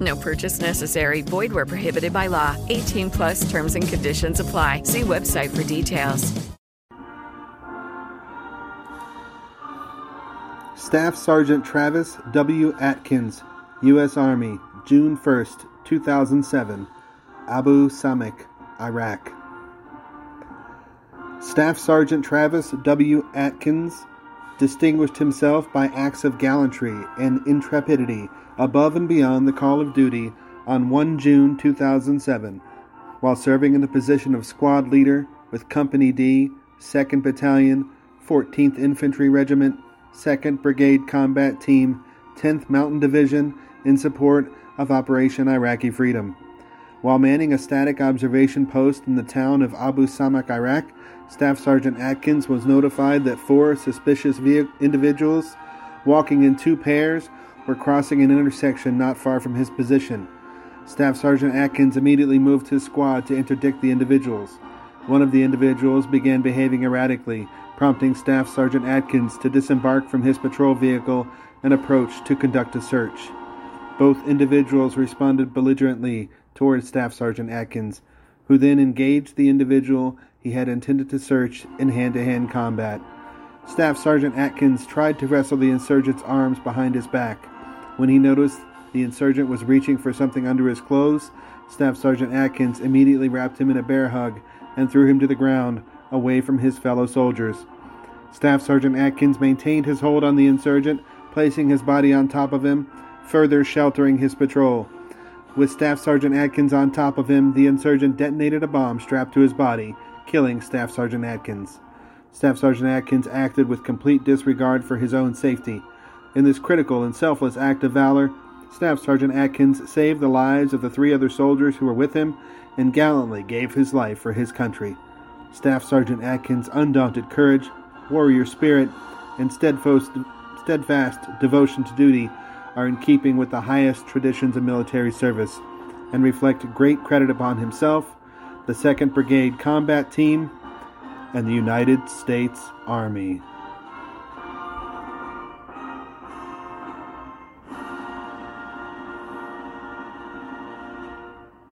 No purchase necessary. Void where prohibited by law. 18 plus terms and conditions apply. See website for details. Staff Sergeant Travis W. Atkins, U.S. Army, June 1st, 2007, Abu Samak, Iraq. Staff Sergeant Travis W. Atkins distinguished himself by acts of gallantry and intrepidity above and beyond the call of duty on 1 June 2007 while serving in the position of squad leader with Company D, 2nd Battalion, 14th Infantry Regiment, 2nd Brigade Combat Team, 10th Mountain Division in support of Operation Iraqi Freedom. While manning a static observation post in the town of Abu Samak, Iraq, Staff Sergeant Atkins was notified that four suspicious individuals walking in two pairs were crossing an intersection not far from his position. Staff Sergeant Atkins immediately moved his squad to interdict the individuals. One of the individuals began behaving erratically, prompting Staff Sergeant Atkins to disembark from his patrol vehicle and approach to conduct a search. Both individuals responded belligerently towards Staff Sergeant Atkins, who then engaged the individual he had intended to search in hand to hand combat. Staff Sergeant Atkins tried to wrestle the insurgent's arms behind his back. When he noticed the insurgent was reaching for something under his clothes, Staff Sergeant Atkins immediately wrapped him in a bear hug and threw him to the ground, away from his fellow soldiers. Staff Sergeant Atkins maintained his hold on the insurgent, placing his body on top of him, further sheltering his patrol. With Staff Sergeant Atkins on top of him, the insurgent detonated a bomb strapped to his body, killing Staff Sergeant Atkins. Staff Sergeant Atkins acted with complete disregard for his own safety. In this critical and selfless act of valor, Staff Sergeant Atkins saved the lives of the three other soldiers who were with him and gallantly gave his life for his country. Staff Sergeant Atkins' undaunted courage, warrior spirit, and steadfast, devotion to duty are in keeping with the highest traditions of military service and reflect great credit upon himself, the 2nd Brigade Combat Team, and the United States Army.